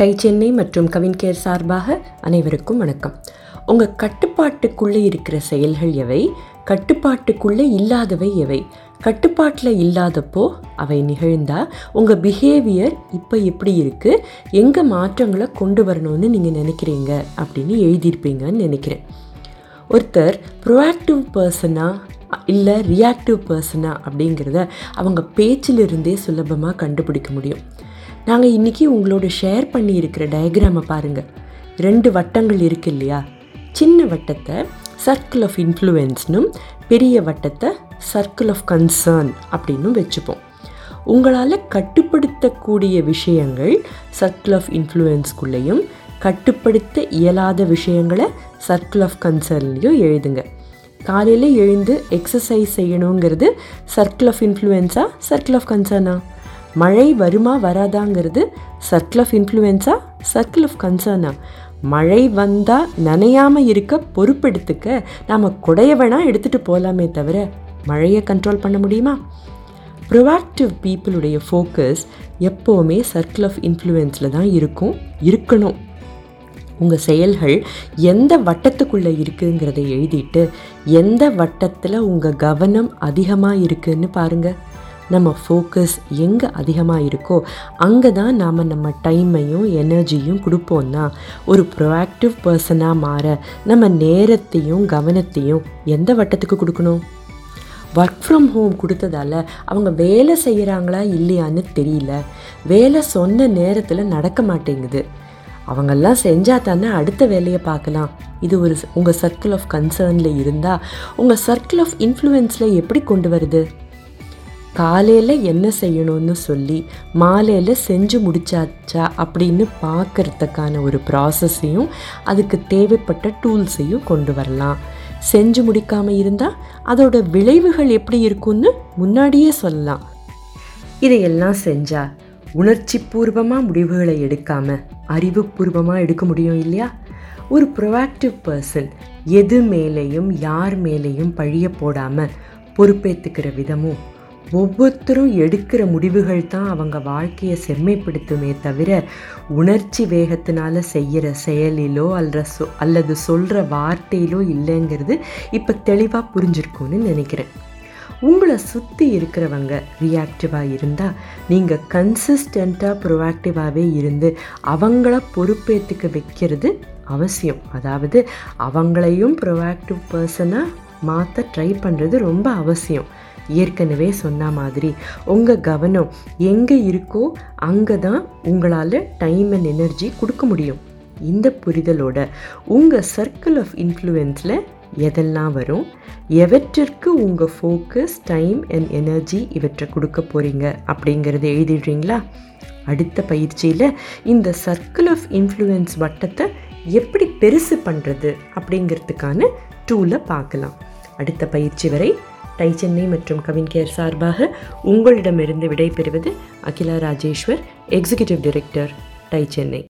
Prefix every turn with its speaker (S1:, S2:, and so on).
S1: Tie Chennai மற்றும் கவின்கேர் சார்பாக அனைவருக்கும் வணக்கம். உங்கள் கட்டுப்பாட்டுக்குள்ளே இருக்கிற செயல்கள் எவை? கட்டுப்பாட்டுக்குள்ளே இல்லாதவை எவை? கட்டுப்பாட்டில் இல்லாதப்போ அவை நிகழ்ந்தால் உங்கள் பிஹேவியர் இப்போ எப்படி இருக்குது எங்கே மாற்றங்களை கொண்டு வரணும்னு நீங்கள் நினைக்கிறீங்க? அப்படின்னு எழுதியிருப்பீங்கன்னு நினைக்கிறேன். ஒருத்தர் ப்ரொஆக்டிவ் பர்சனா இல்லை ரியாக்டிவ் பர்சனா அப்படிங்கிறத அவங்க பேச்சிலிருந்தே சுலபமாக கண்டுபிடிக்க முடியும். நாங்கள் இன்றைக்கி உங்களோட ஷேர் பண்ணியிருக்கிற டயக்ராமை பாருங்கள் ரெண்டு வட்டங்கள் இருக்கு இல்லையா? சின்ன வட்டத்தை சர்க்கிள் ஆஃப் இன்ஃப்ளூயன்ஸ்னும் பெரிய வட்டத்தை சர்க்கிள் ஆஃப் கன்சர்ன் அப்படின்னும் வச்சுப்போம். உங்களால் கட்டுப்படுத்தக்கூடிய விஷயங்கள் சர்க்கிள் ஆஃப் இன்ஃப்ளூயன்ஸ்குள்ளேயும் கட்டுப்படுத்த இயலாத விஷயங்களை சர்க்கிள் ஆஃப் கன்சர்ன்லேயும் எழுதுங்க. காலையில் எழுந்து எக்ஸசைஸ் செய்யணுங்கிறது circle of influenza circle of கன்சர்னா மழை வருமா வராதாங்கிறது circle of influenza circle of கன்சர்னா மழை வந்தால் நனையாமல் இருக்க பொறுப்பெடுத்துக்க நாம் குடைய வேணால் எடுத்துகிட்டு போகலாமே தவிர மழையை கண்ட்ரோல் பண்ண முடியுமா? ப்ரொவாக்டிவ் பீப்புளுடைய ஃபோக்கஸ் எப்போவுமே சர்க்கிள் ஆஃப் இன்ஃப்ளூயன்ஸில் தான் இருக்கும் இருக்கணும். உங்கள் செயல்கள் எந்த வட்டத்துக்குள்ளே இருக்குங்கிறத எழுதிட்டு எந்த வட்டத்தில் உங்கள் கவனம் அதிகமாக இருக்குன்னு பாருங்கள் நம்ம ஃபோக்கஸ் எங்கே அதிகமாக இருக்கோ அங்கே தான் நாம் நம்ம டைமையும் எனர்ஜியும் கொடுப்போம்னா ஒரு ப்ரொஆக்டிவ் பர்சனாக மாற நம்ம நேரத்தையும் கவனத்தையும் எந்த வட்டத்துக்கு கொடுக்கணும்? ஒர்க் ஃப்ரம் ஹோம் கொடுத்ததால அவங்க வேலை செய்கிறாங்களா இல்லையான்னு தெரியல. வேலை சொன்ன நேரத்தில் நடக்க மாட்டேங்குது. அவங்கெல்லாம் செஞ்சால் தானே அடுத்த வேலையை பார்க்கலாம். இது ஒரு உங்கள் சர்க்கிள் ஆஃப் கன்சர்னில் இருந்தால் உங்கள் சர்க்கிள் ஆஃப் இன்ஃப்ளூயன்ஸில் எப்படி கொண்டு வருது? காலையில் என்ன செய்யணும்னு சொல்லி மாலையில் செஞ்சு முடிச்சாச்சா அப்படின்னு பார்க்கறதுக்கான ஒரு ப்ராசஸையும் அதுக்கு தேவைப்பட்ட டூல்ஸையும் கொண்டு வரலாம். செஞ்சு முடிக்காமல் இருந்தால் அதோட விளைவுகள் எப்படி இருக்கும்னு முன்னாடியே சொல்லலாம். இதையெல்லாம் செஞ்சால் உணர்ச்சி பூர்வமாக முடிவுகளை எடுக்காமல் அறிவுபூர்வமாக எடுக்க முடியும் இல்லையா? ஒரு ப்ரொவாக்டிவ் பர்சன் எது மேலேயும் யார் மேலேயும் பழிய போடாமல் பொறுப்பேற்றுக்கிற விதமும் ஒவ்வொருத்தரும் எடுக்கிற முடிவுகள் தான் அவங்க வாழ்க்கையை செம்மைப்படுத்துமே தவிர உணர்ச்சி வேகத்தினால செய்கிற செயலிலோ அல்ல சொ அல்லது சொல்கிற வார்த்தையிலோ இல்லைங்கிறது இப்போ தெளிவாக புரிஞ்சிருக்கும்னு நினைக்கிறேன். உங்களை சுற்றி இருக்கிறவங்க ரியாக்டிவாக இருந்தால் நீங்கள் கன்சிஸ்டண்ட்டாக ப்ரொஆக்டிவாகவே இருந்து அவங்கள பொறுப்பேற்றுக்க வைக்கிறது அவசியம். அதாவது அவங்களையும் ப்ரொஆக்டிவ் பர்சனாக மாற்ற ட்ரை பண்ணுறது ரொம்ப அவசியம். ஏற்கனவே சொன்ன மாதிரி. உங்கள் கவனம் எங்கே இருக்கோ அங்கே தான் உங்களால் டைம் அண்ட் எனர்ஜி கொடுக்க முடியும். இந்த புரிதலோட உங்கள் சர்க்கிள் ஆஃப் இன்ஃப்ளூயன்ஸில் எதெல்லாம் வரும்? எவற்றிற்கு உங்கள் ஃபோக்கஸ் டைம் அண்ட் எனர்ஜி இவற்றை கொடுக்க போகிறீங்க அப்படிங்கிறத எழுதிடுறீங்களா? அடுத்த பயிற்சியில் இந்த சர்க்கிள் ஆஃப் இன்ஃப்ளூயன்ஸ் வட்டத்தை எப்படி பெருசு பண்ணுறது அப்படிங்கிறதுக்கான டூலை பார்க்கலாம். அடுத்த பயிற்சி வரை டை சென்னை மற்றும் கவின்கேர் சார்பாக உங்களிடமிருந்து விடைபெறுவது அகிலா ராஜேஸ்வர் எக்ஸிகியூட்டிவ் டைரக்டர் டை சென்னை.